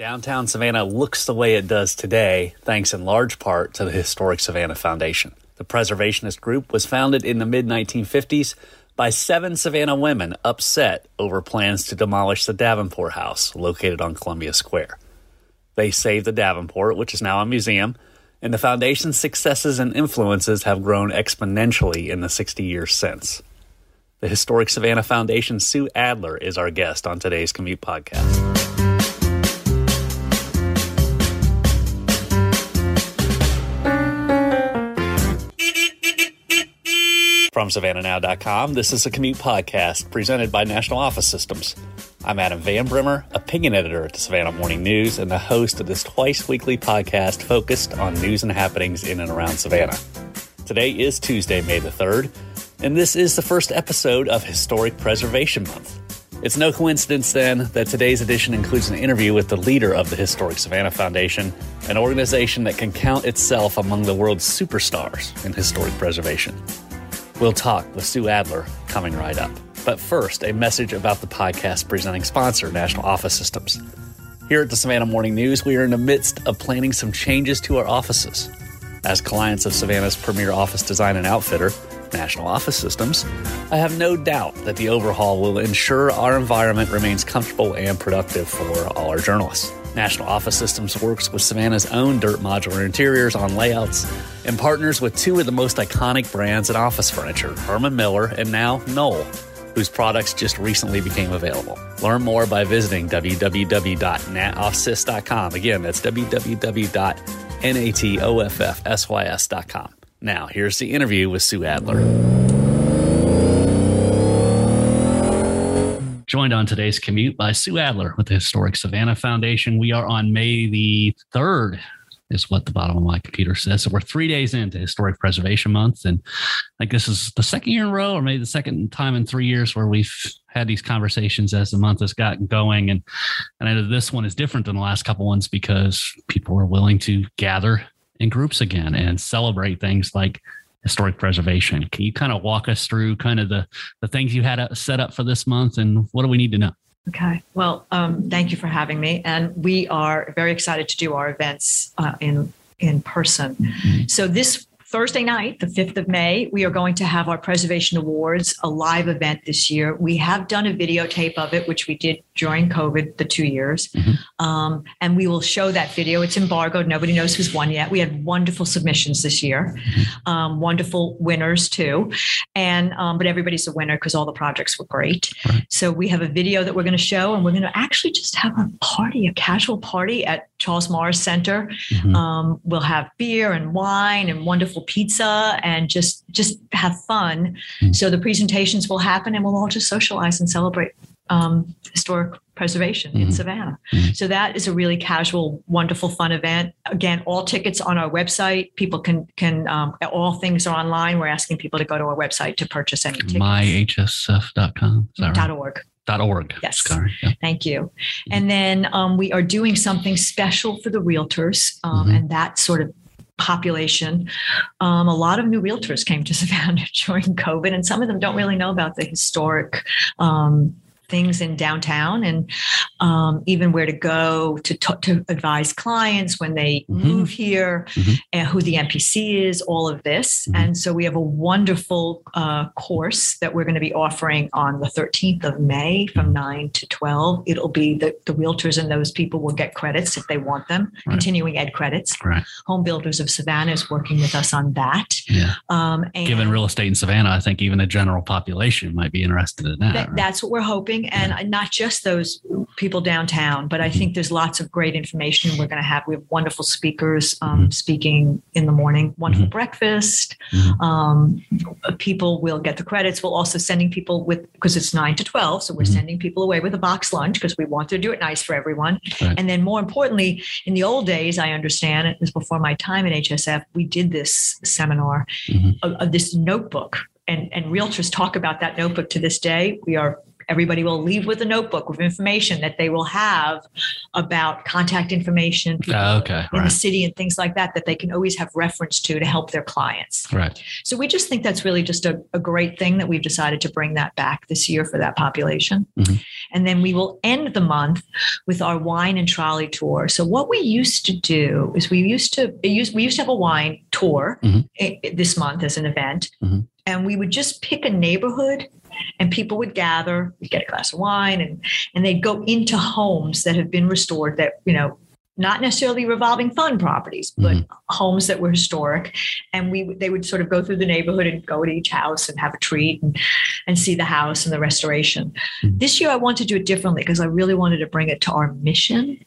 Downtown Savannah looks the way it does today, thanks in large part to the historic Savannah Foundation. The preservationist group was founded in the mid 1950s by seven Savannah women upset over plans to demolish the Davenport House located on Columbia Square. They saved the Davenport, which is now a museum, and the foundation's successes and influences have grown exponentially in the 60 years since. The Historic Savannah Foundation Sue Adler is our guest on today's Commute Podcast. From SavannahNow.com, this is a commute podcast presented by National Office Systems. I'm Adam Van Brimmer, opinion editor at the Savannah Morning News and the host of this twice weekly podcast focused on news and happenings in and around Savannah. Today is Tuesday, May the 3rd, and this is the first episode of Historic Preservation Month. It's no coincidence then that today's edition includes an interview with the leader of the Historic Savannah Foundation, an organization that can count itself among the world's superstars in historic preservation. We'll talk with Sue Adler coming right up. But first, a message about the podcast presenting sponsor, National Office Systems. Here at the Savannah Morning News, we are in the midst of planning some changes to our offices. As clients of Savannah's premier office design and outfitter, National Office Systems, I have no doubt that the overhaul will ensure our environment remains comfortable and productive for all our journalists. National Office Systems works with Savannah's own dirt modular interiors on layouts and partners with two of the most iconic brands in office furniture, Herman Miller and now Knoll, whose products just recently became available. Learn more by visiting www.natoffsys.com. Again, that's www.natoffsys.com. Now, here's the interview with Sue Adler. Joined on today's commute by Sue Adler with the Historic Savannah Foundation. We are on May the 3rd, is what the bottom of my computer says. So we're three days into Historic Preservation Month. And guess this is the second year in a row, or maybe the second time in three years where we've had these conversations as the month has gotten going. And, and I know this one is different than the last couple ones because people are willing to gather in groups again and celebrate things like historic preservation. Can you kind of walk us through kind of the, the things you had set up for this month and what do we need to know? Okay. Well, um, thank you for having me. And we are very excited to do our events uh, in in person. Mm-hmm. So this Thursday night, the 5th of May, we are going to have our Preservation Awards, a live event this year. We have done a videotape of it, which we did during COVID, the two years. Mm-hmm. Um, and we will show that video. It's embargoed. Nobody knows who's won yet. We had wonderful submissions this year, mm-hmm. um, wonderful winners too. And, um, but everybody's a winner because all the projects were great. Right. So we have a video that we're going to show, and we're going to actually just have a party, a casual party at Charles Morris Center. Mm-hmm. Um, we'll have beer and wine and wonderful pizza and just just have fun. Mm-hmm. So the presentations will happen, and we'll all just socialize and celebrate um, historic preservation mm-hmm. in Savannah. Mm-hmm. So that is a really casual, wonderful, fun event. Again, all tickets on our website. People can can um, all things are online. We're asking people to go to our website to purchase any tickets. Myhsf.com. Dot .org. org. Dot org. Yes. Yeah. Thank you. Mm-hmm. And then um, we are doing something special for the realtors, um, mm-hmm. and that sort of population. Um, a lot of new realtors came to Savannah during COVID, and some of them don't really know about the historic um, things in downtown and um, even where to go to, t- to advise clients when they mm-hmm. move here mm-hmm. and who the MPC is, all of this. Mm-hmm. And so we have a wonderful uh, course that we're going to be offering on the 13th of May from mm-hmm. 9 to 12. It'll be the, the realtors and those people will get credits if they want them, right. continuing ed credits. Right. Home Builders of Savannah is working with us on that. Yeah. Um, Given real estate in Savannah, I think even the general population might be interested in that. that right? That's what we're hoping and not just those people downtown, but I think there's lots of great information we're going to have. We have wonderful speakers um, mm-hmm. speaking in the morning, wonderful mm-hmm. breakfast. Mm-hmm. Um, people will get the credits. We're also sending people with, because it's nine to 12. So we're mm-hmm. sending people away with a box lunch because we want to do it nice for everyone. Right. And then more importantly, in the old days, I understand it was before my time at HSF, we did this seminar, mm-hmm. of, of this notebook and, and realtors talk about that notebook to this day. We are everybody will leave with a notebook with information that they will have about contact information uh, okay, in right. the city and things like that that they can always have reference to to help their clients. Right. So we just think that's really just a, a great thing that we've decided to bring that back this year for that population. Mm-hmm. And then we will end the month with our wine and trolley tour. So what we used to do is we used to use we used to have a wine tour mm-hmm. this month as an event. Mm-hmm. And we would just pick a neighborhood and people would gather, we'd get a glass of wine and and they'd go into homes that have been restored that, you know, not necessarily revolving fund properties, but mm-hmm. homes that were historic. And we they would sort of go through the neighborhood and go to each house and have a treat and, and see the house and the restoration. Mm-hmm. This year I want to do it differently because I really wanted to bring it to our mission.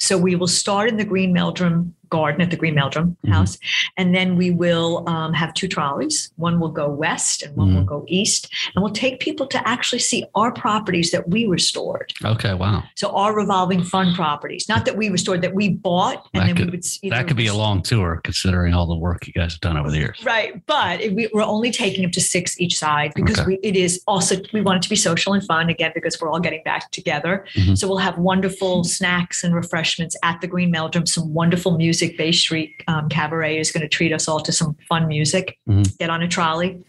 So we will start in the Green Meldrim garden at the Green Meldrim mm-hmm. house. And then we will um, have two trolleys. One will go west and one mm-hmm. will go east. And we'll take people to actually see our properties that we restored. Okay, wow. So our revolving fund properties, not that we restored, that we bought. And that then could, we would. That could be a long tour considering all the work you guys have done over the years. Right. But we, are only taking up to six each side because okay. we, it is also, we want it to be social and fun again because we're all getting back together. Mm-hmm. So we'll have wonderful snacks and refreshments at the Green Meldrim, some wonderful music music. Bay Street um, Cabaret is going to treat us all to some fun music. Mm-hmm. Get on a trolley,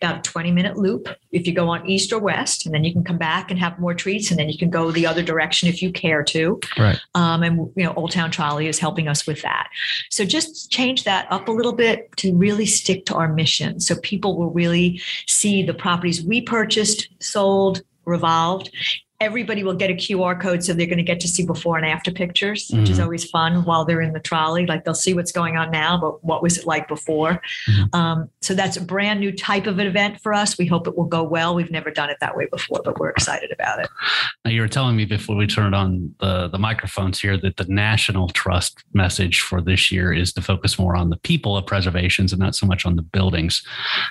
about a 20 minute loop if you go on east or west and then you can come back and have more treats and then you can go the other direction if you care to right um, and you know old town trolley is helping us with that so just change that up a little bit to really stick to our mission so people will really see the properties we purchased sold revolved everybody will get a QR code, so they're going to get to see before and after pictures, mm-hmm. which is mm-hmm. always fun while they're in the trolley. Like they'll see what's going on now, but what was it like before? Mm-hmm. Um, so that's a brand new type of an event for us. We hope it will go well. We've never done it that way before, but we're excited about it. Now you were telling me before we turned on the the microphones here that the National Trust message for this year is to focus more on the people of preservations and not so much on the buildings.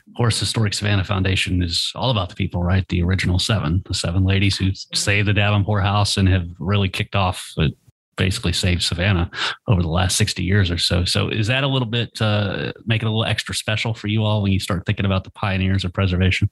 Of course, Historic Savannah Foundation is all about the people, right? The original seven, the seven ladies who saved the Davenport House and have really kicked off basically saved Savannah over the last 60 years or so. So is that a little bit, uh, make it a little extra special for you all when you start thinking about the pioneers of preservation?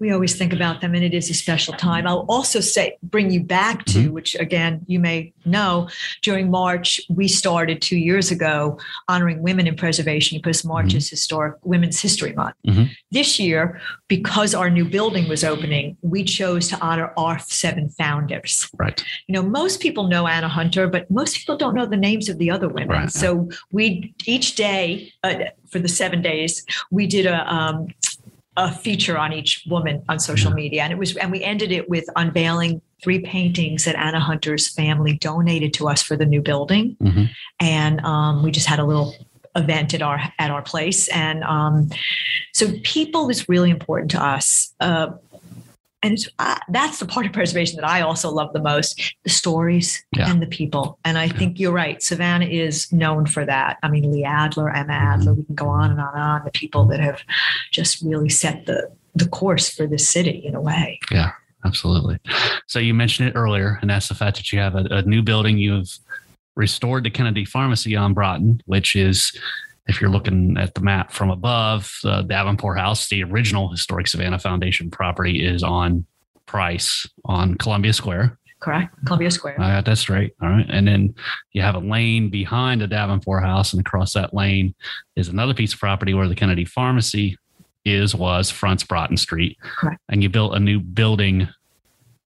We always think about them and it is a special time. I'll also say, bring you back to, mm-hmm. which again, you may know, during March, we started two years ago honoring women in preservation because March mm-hmm. is historic Women's History Month. Mm-hmm. This year, because our new building was opening, we chose to honor our seven founders. Right. You know, most people know Anna Hunter, but most people don't know the names of the other women. Right. So we each day uh, for the seven days we did a um, a feature on each woman on social yeah. media, and it was and we ended it with unveiling three paintings that Anna Hunter's family donated to us for the new building, mm-hmm. and um, we just had a little event at our at our place and um, so people is really important to us uh, and uh, that's the part of preservation that I also love the most the stories yeah. and the people. And I yeah. think you're right. Savannah is known for that. I mean, Lee Adler, Emma Adler, mm-hmm. we can go on and on and on. The people that have just really set the, the course for this city in a way. Yeah, absolutely. So you mentioned it earlier, and that's the fact that you have a, a new building. You've restored the Kennedy Pharmacy on Broughton, which is if you're looking at the map from above, the Davenport House, the original Historic Savannah Foundation property is on Price on Columbia Square. Correct. Columbia Square. I got that straight. All right. And then you have a lane behind the Davenport House, and across that lane is another piece of property where the Kennedy Pharmacy is, was, fronts Broughton Street. Correct. And you built a new building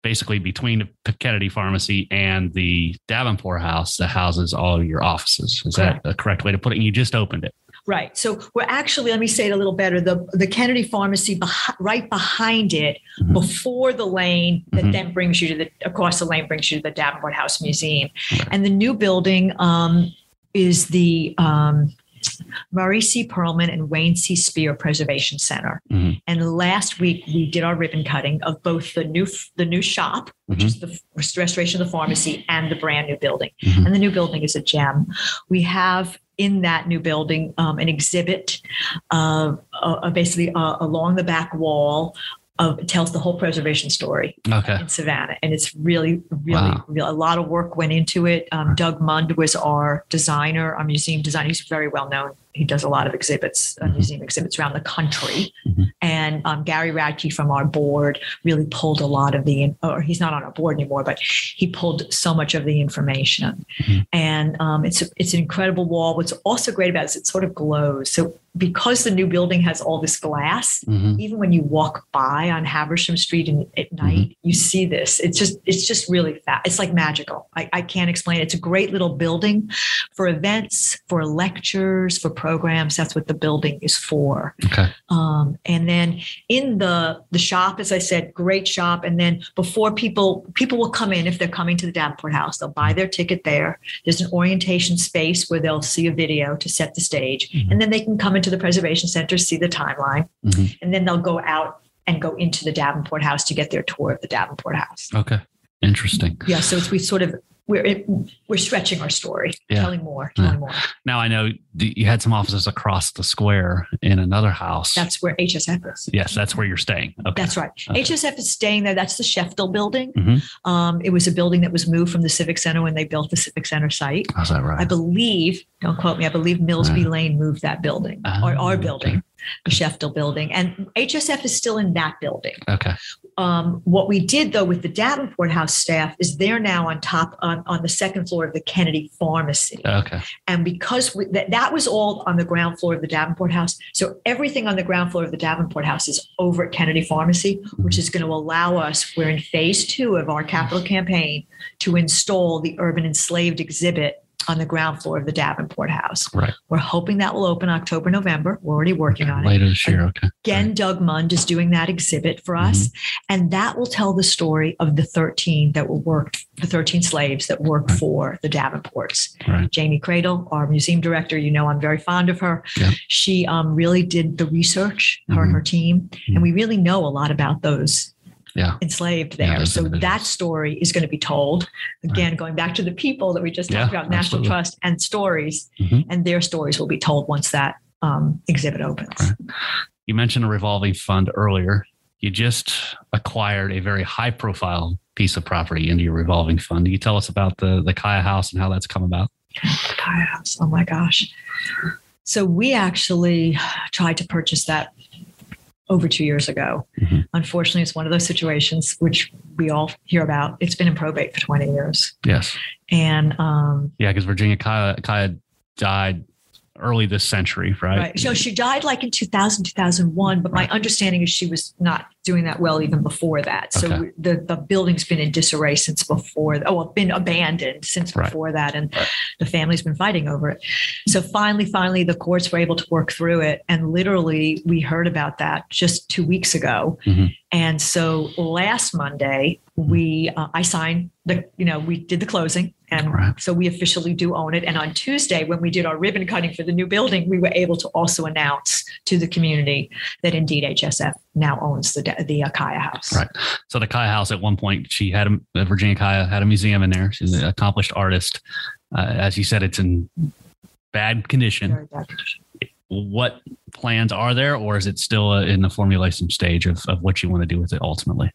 basically between the Kennedy Pharmacy and the Davenport House that houses all of your offices. Is correct. that a correct way to put it? And you just opened it. Right. So we're actually, let me say it a little better. The the Kennedy Pharmacy beh- right behind it, mm-hmm. before the lane that mm-hmm. then brings you to the across the lane brings you to the Davenport House Museum, right. and the new building um, is the um, Murray C. Perlman and Wayne C. Spear Preservation Center. Mm-hmm. And last week we did our ribbon cutting of both the new the new shop, which mm-hmm. is the restoration of the pharmacy, and the brand new building. Mm-hmm. And the new building is a gem. We have in that new building um, an exhibit uh, uh, basically uh, along the back wall of tells the whole preservation story okay. in Savannah, and it's really, really, wow. really a lot of work went into it. Um, Doug Mund was our designer, our museum designer. He's very well known he does a lot of exhibits, uh, Mhm. museum exhibits around the country. Mhm. And um, Gary Radke from our board really pulled a lot of the, or he's not on our board anymore, but he pulled so much of the information. Mhm. And um, it's it's an incredible wall. What's also great about it is it sort of glows. So because the new building has all this glass, Mhm. even when you walk by on Habersham Street and at night, you see this. It's just it's just really fast. It's like magical. I, I can't explain it. It's a great little building for events, for lectures, for programs. That's what the building is for. Okay. Um, and then in the the shop, as I said, great shop. And then before people people will come in if they're coming to the Davenport House, they'll buy their ticket there. There's an orientation space where they'll see a video to set the stage, Mhm. and then they can come into the preservation center, see the timeline, Mhm. and then they'll go out and go into the Davenport House to get their tour of the Davenport House. Okay. Interesting. Yeah, so it's we sort of we're it, we're stretching our story, Yeah. telling more, telling more. Now I know you had some offices across the square in another house. That's where HSF is. yes, that's where you're staying. Okay. That's right. Okay. HSF is staying there. That's the Sheftall building. Mhm. Um, it was a building that was moved from the Civic Center when they built the Civic Center site. How's that right? I believe, don't quote me, I believe Mills B. Right. Lane moved that building Ah, or our okay. building, the Sheftall building. And HSF is still in that building. okay. Um, what we did though with the Davenport House staff is they're now on top on, on the second floor of the Kennedy Pharmacy. Okay. And because we, that, that was all on the ground floor of the Davenport House, so everything on the ground floor of the Davenport House is over at Kennedy Pharmacy, which is going to allow us, we're in phase two of our capital campaign to install the urban enslaved exhibit on the ground floor of the Davenport House. Right. We're hoping that will open October, November. We're already working on it. Later this year. Okay. Again, Doug Mund is doing that exhibit for us, and that will tell the story of the 13 that were worked, the 13 slaves that worked Right. for the Davenports. Right. Jamie Credle, our museum director, you know I'm very fond of her. Yeah. She um, really did the research, her and Mhm. her team, Mhm. and we really know a lot about those Yeah. enslaved there. those so that story is going to be told. Again, going back to the people that we just talked Yeah, about, National absolutely. Trust and stories, Mhm. and their stories will be told once that um, exhibit opens. Right. You mentioned a revolving fund earlier. You just acquired a very high profile piece of property into your revolving fund. Can you tell us about the, the Kiah house and how that's come about? Kiah House. Oh my gosh. So we actually tried to purchase that over two years ago. Mhm. Unfortunately, it's one of those situations which we all hear about. It's been in probate for 20 years. Yes. And um, Yeah, because Virginia Kiah, Kiah died early this century, right? right. So she died like in 2000, 2001, but my understanding is she was not doing that well even before that. So Okay. the, the building's been in disarray since before, oh, well, been abandoned since Right. before that. And Right. the family's been fighting over it. So finally, finally, the courts were able to work through it. And literally, we heard about that just two weeks ago. Mhm. And so last Monday, we uh, I signed the you know we did the closing, and Right. so we officially do own it. And on Tuesday, when we did our ribbon cutting for the new building, we were able to also announce to the community that indeed HSF now owns the the uh, Kiah House. Right. So the Kiah house at one point, she had a uh, Virginia Kiah had a museum in there. She's an accomplished artist. Uh, as you said, it's in bad condition. Very bad condition. What plans are there, or is it still uh, in the formulation stage of, of what you want to do with it ultimately?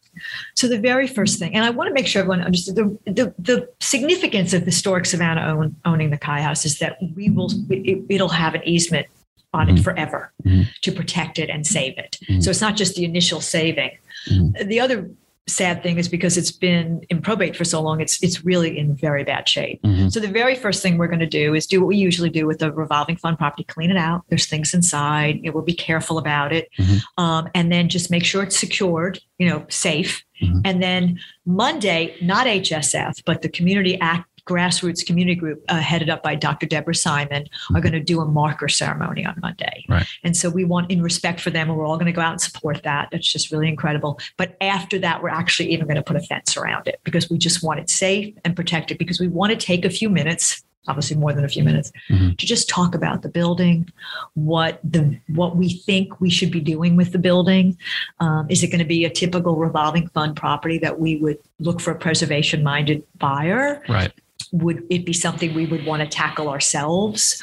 So the very first thing, and I want to make sure everyone understood the, the, the significance of historic Savannah own, owning the Kiah House is that we will it, it'll have an easement on Mhm. it forever Mhm. to protect it and save it. Mhm. So it's not just the initial saving. Mhm. The other sad thing is because it's been in probate for so long, it's it's really in very bad shape. Mhm. So the very first thing we're going to do is do what we usually do with the revolving fund property: clean it out. There's things inside. You know, we'll be careful about it, Mhm. um, and then just make sure it's secured. You know, safe. Mhm. And then Monday, not HSF, but the Community Act grassroots community group uh, headed up by Dr. Deborah Simon are going to do a marker ceremony on Monday. Right. And so we want, in respect for them, we're all going to go out and support that. That's just really incredible. But after that, we're actually even going to put a fence around it because we just want it safe and protected because we want to take a few minutes obviously more than a few minutes Mhm. to just talk about the building what the what we think we should be doing with the building um, is it going to be a typical revolving fund property that we would look for a preservation minded buyer Right. Would it be something we would want to tackle ourselves?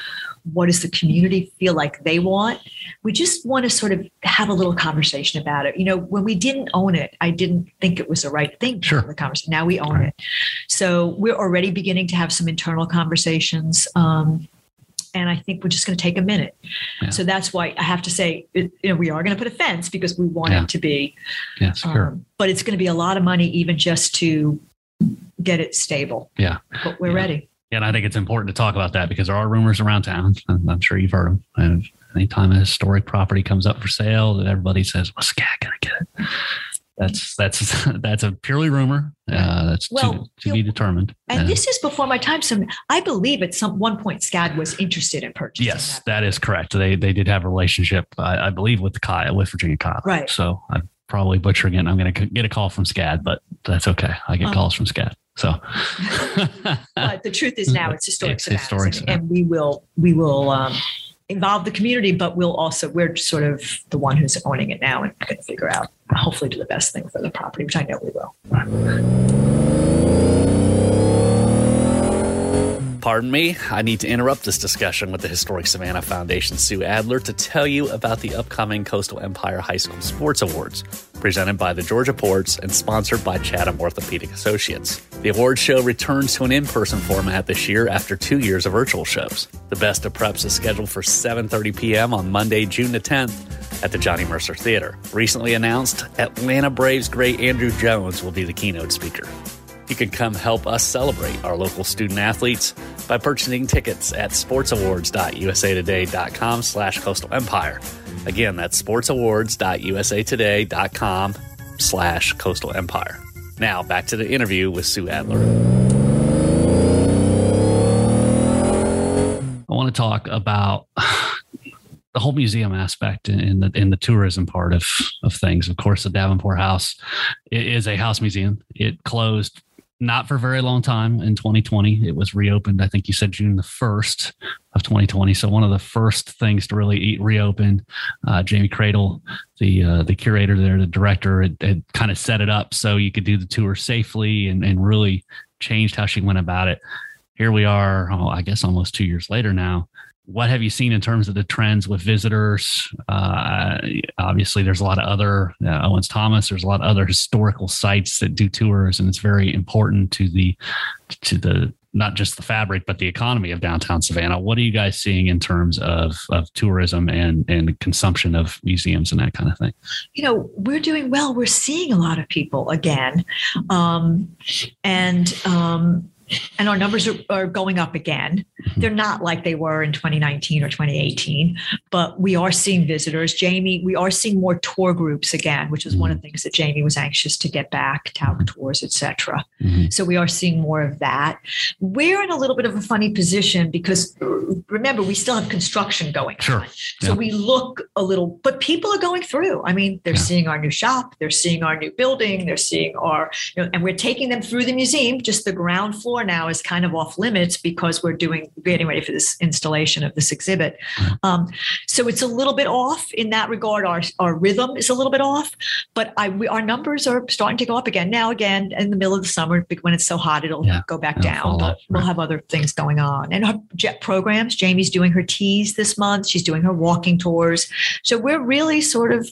What does the community feel like they want? We just want to sort of have a little conversation about it. You know, when we didn't own it, I didn't think it was the right thing to Sure. have the conversation. Now we own Right. it. So we're already beginning to have some internal conversations. Um, and I think we're just going to take a minute. Yeah. So that's why I have to say, it, you know, we are going to put a fence because we want yeah. it to be. Yeah, sure. Um, but it's going to be a lot of money even just to get it stable. Yeah. But we're yeah. ready. Yeah, and I think it's important to talk about that because there are rumors around town. I'm sure you've heard them. And anytime a historic property comes up for sale, that everybody says, "Well, SCAD gonna get it." That's that's that's a purely rumor. Uh, that's well, to, to be determined. And uh, this is before my time. So I believe at some one point SCAD was interested in purchasing. Yes, that, that is correct. They they did have a relationship, I, I believe, with the Kyle, with Virginia Kyle. Right. So I'm probably butchering it. I'm going to get a call from SCAD, but that's okay. I get um, calls from SCAD. So, but the truth is now it's historic, it's historic and, and, we will we will um, involve the community, but we'll also we're sort of the one who's owning it now and can figure out hopefully do the best thing for the property, which I know we will. Pardon me, I need to interrupt this discussion with the Historic Savannah Foundation Sue Adler to tell you about the upcoming Coastal Empire High School Sports Awards, presented by the Georgia Ports and sponsored by Chatham Orthopedic Associates. The awards show returns to an in-person format this year after two years of virtual shows. The Best of Preps is scheduled for 7.30 p.m. on Monday, June the 10th at the Johnny Mercer Theater. Recently announced, Atlanta Braves great Andruw Jones will be the keynote speaker. You can come help us celebrate our local student athletes by purchasing tickets at sportsawards.usatoday.com slash coastal empire. Again, that's sportsawards.usatoday.com slash coastal empire. Now back to the interview with Sue Adler. I want to talk about the whole museum aspect in the in the tourism part of of things. Of course, the Davenport House is a house museum. It closed not for very long time in 2020. It was reopened, I think you said June the 1st of 2020. So one of the first things to really eat, reopen. Uh, Jamie Credle, the uh, the curator there, the director, had, had, kind of set it up so you could do the tour safely and, and really changed how she went about it. Here we are, oh, I guess almost two years later now what have you seen in terms of the trends with visitors? Uh, obviously, there's a lot of other uh, Owens Thomas. There's a lot of other historical sites that do tours, and it's very important to the to the not just the fabric but the economy of downtown Savannah. What are you guys seeing in terms of of tourism and and consumption of museums and that kind of thing? You know, we're doing well. We're seeing a lot of people again, um, and. Um, and our numbers are, are, going up again. They're not like they were in 2019 or 2018, but we are seeing visitors. Jamie, we are seeing more tour groups again, which is one of the things that Jamie was anxious to get back, tower tours, etc. Mm-hmm. So we are seeing more of that. We're in a little bit of a funny position because remember we still have construction going sure. on. So yeah. we look a little, but people are going through. I mean, they're yeah. seeing our new shop, they're seeing our new building, they're seeing our, you know, and we're taking them through the museum, just the ground floor floor now is kind of off limits because we're doing getting ready for this installation of this exhibit. Um, so it's a little bit off in that regard. Our our rhythm is a little bit off, but I we, our numbers are starting to go up again now. Again, in the middle of the summer, when it's so hot, it'll yeah, go back down. But we'll have other things going on, and our jet programs. Jamie's doing her teas this month. She's doing her walking tours. So we're really sort of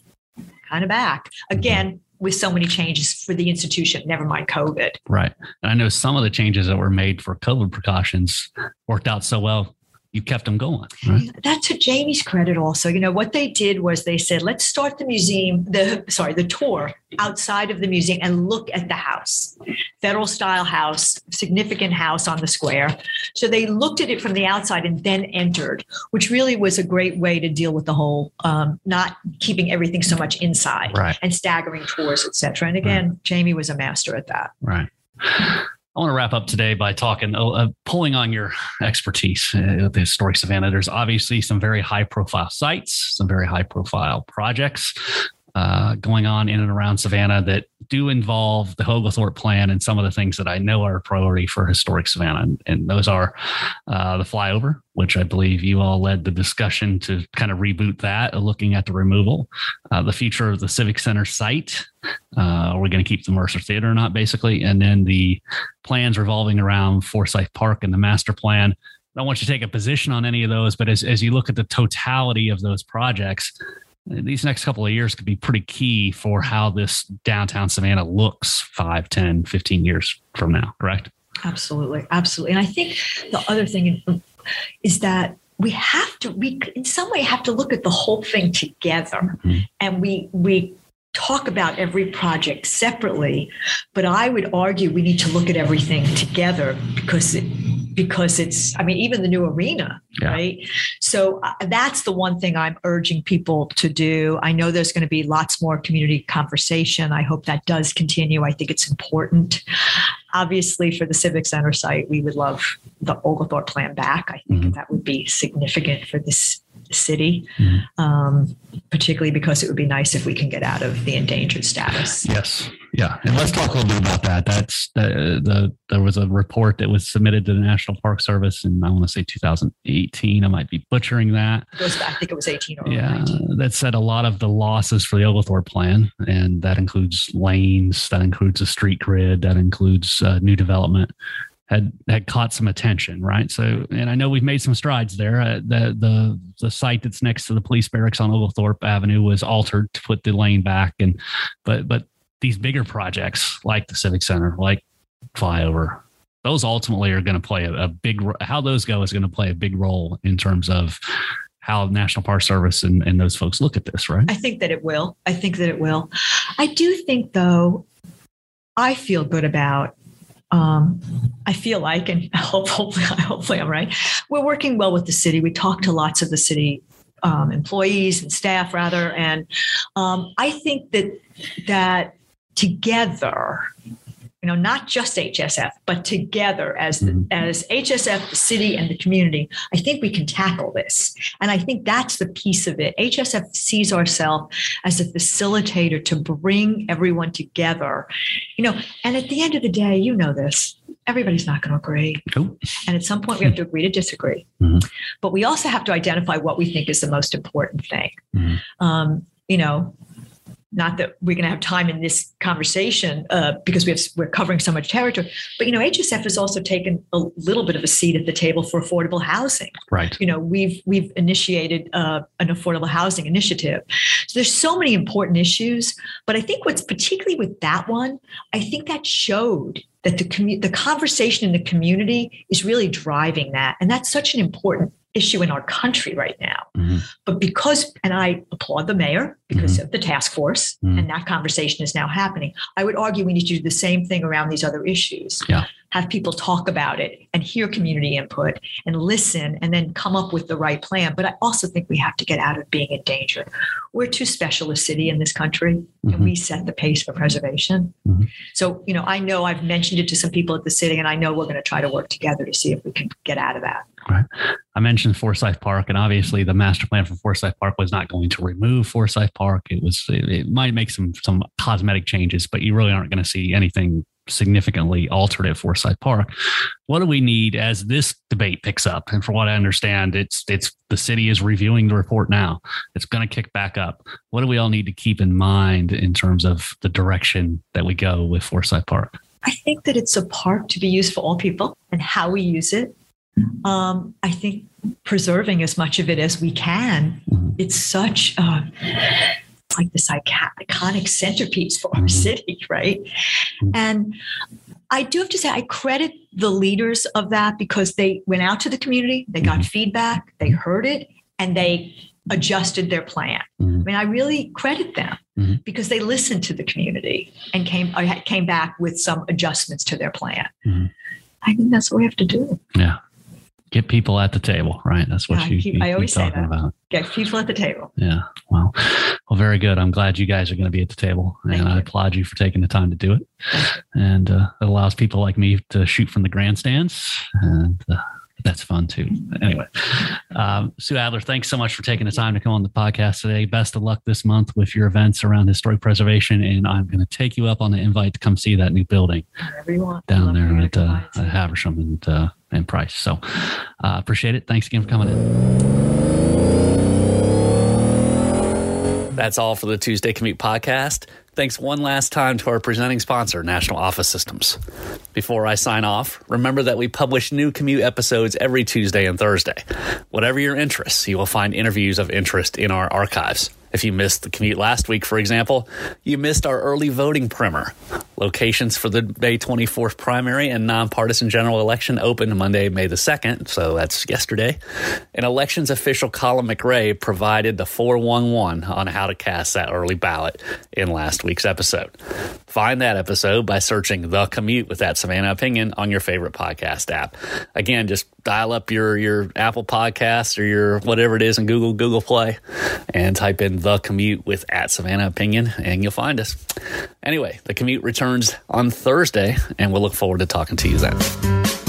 kind of back again with so many changes for the institution, never mind COVID. Right. And I know some of the changes that were made for COVID precautions worked out so well you kept them going. Right? That's to Jamie's credit also. You know, what they did was they said, let's start the museum, the sorry, the tour outside of the museum and look at the house. Federal style house, significant house on the square. So they looked at it from the outside and then entered, which really was a great way to deal with the whole um, not keeping everything so much inside right. and staggering tours, etc. And again, right. Jamie was a master at that. Right. I want to wrap up today by talking, uh, uh pulling on your expertise uh, the historic Savannah. There's obviously some very high profile sites, some very high profile projects uh, going on in and around Savannah that do involve the Oglethorpe plan and some of the things that I know are a priority for historic Savannah. And, and those are uh, the flyover, which I believe you all led the discussion to kind of reboot that, uh, looking at the removal, uh, the future of the Civic Center site. Uh, are we going to keep the Mercer Theater or not, basically? And then the plans revolving around Forsyth Park and the master plan. I don't want you to take a position on any of those, but as, as you look at the totality of those projects, these next couple of years could be pretty key for how this downtown Savannah looks 5, 10, 15 years from now, correct? Absolutely. Absolutely. And I think the other thing is that we have to we in some way have to look at the whole thing together mm-hmm. and we we talk about every project separately but i would argue we need to look at everything together because it, because it's i mean even the new arena yeah. right so uh, that's the one thing i'm urging people to do i know there's going to be lots more community conversation i hope that does continue i think it's important obviously for the civic center site we would love the oglethorpe plan back i think mm-hmm. that would be significant for this city, mm-hmm. um, particularly because it would be nice if we can get out of the endangered status. Yes, yeah, and let's talk a little bit about that. That's the, the there was a report that was submitted to the National Park Service, and I want to say 2018. I might be butchering that. It goes back, I think it was 18 or yeah. 19. That said a lot of the losses for the Oglethorpe plan, and that includes lanes, that includes a street grid, that includes uh, new development had had caught some attention, right? So, and I know we've made some strides there. Uh, the the the site that's next to the police barracks on Oglethorpe Avenue was altered to put the lane back, and but but these bigger projects like the Civic Center, like flyover, those ultimately are going to play a, a big. How those go is going to play a big role in terms of how National Park Service and, and those folks look at this, right? I think that it will. I think that it will. I do think, though, I feel good about um, I feel like, and hopefully, hopefully I'm right. We're working well with the city. We talk to lots of the city um, employees and staff, rather, and um, I think that that together you know, not just HSF, but together as the, mm-hmm. as HSF, the city, and the community, I think we can tackle this. And I think that's the piece of it. HSF sees ourselves as a facilitator to bring everyone together. You know, and at the end of the day, you know this. Everybody's not going to agree. Nope. And at some point, we have to agree to disagree. Mm-hmm. But we also have to identify what we think is the most important thing. Mm-hmm. Um, you know, not that we're going to have time in this conversation uh, because we have, we're covering so much territory. But you know, HSF has also taken a little bit of a seat at the table for affordable housing. Right. You know, we've we've initiated uh, an affordable housing initiative. So there's so many important issues. But I think what's particularly with that one, I think that showed that the commu- the conversation in the community is really driving that, and that's such an important issue in our country right now. Mm-hmm. But because, and I applaud the mayor because mm-hmm. of the task force, mm-hmm. and that conversation is now happening. I would argue we need to do the same thing around these other issues. Yeah. Have people talk about it and hear community input and listen and then come up with the right plan. But I also think we have to get out of being in danger. We're too special a city in this country and mm-hmm. we set the pace for preservation. Mm-hmm. So, you know, I know I've mentioned it to some people at the city and I know we're going to try to work together to see if we can get out of that. Right. I mentioned Forsyth Park, and obviously the master plan for Forsyth Park was not going to remove Forsyth Park. It was it, it might make some some cosmetic changes, but you really aren't going to see anything significantly altered at Forsyth Park. What do we need as this debate picks up? And from what I understand, it's it's the city is reviewing the report now. It's going to kick back up. What do we all need to keep in mind in terms of the direction that we go with Forsyth Park? I think that it's a park to be used for all people and how we use it um, I think preserving as much of it as we can. Mm-hmm. It's such uh, like this iconic centerpiece for our mm-hmm. city, right? Mm-hmm. And I do have to say, I credit the leaders of that because they went out to the community, they got mm-hmm. feedback, they heard it, and they adjusted their plan. Mm-hmm. I mean, I really credit them mm-hmm. because they listened to the community and came came back with some adjustments to their plan. Mm-hmm. I think that's what we have to do. Yeah get people at the table, right? That's what yeah, you, keep, you, I always say that. About. Get people at the table. Yeah. Well, well, very good. I'm glad you guys are going to be at the table, Thank and you. I applaud you for taking the time to do it. And uh, it allows people like me to shoot from the grandstands, and uh, that's fun too. Anyway, um, Sue Adler, thanks so much for taking the time to come on the podcast today. Best of luck this month with your events around historic preservation, and I'm going to take you up on the invite to come see that new building down there at, uh, at Habersham and uh, and Price. So uh, appreciate it. Thanks again for coming in. That's all for the Tuesday Commute podcast. Thanks one last time to our presenting sponsor, National Office Systems. Before I sign off, remember that we publish new commute episodes every Tuesday and Thursday. Whatever your interests, you will find interviews of interest in our archives. If you missed the commute last week, for example, you missed our early voting primer. Locations for the May 24th primary and nonpartisan general election opened Monday, May the 2nd, so that's yesterday. And elections official Colin McRae provided the 411 on how to cast that early ballot in last week's episode. Find that episode by searching The Commute with that Savannah Opinion on your favorite podcast app. Again, just dial up your, your Apple Podcast or your whatever it is in Google, Google Play, and type in The Commute with at Savannah Opinion, and you'll find us. Anyway, The Commute returns on Thursday, and we'll look forward to talking to you then.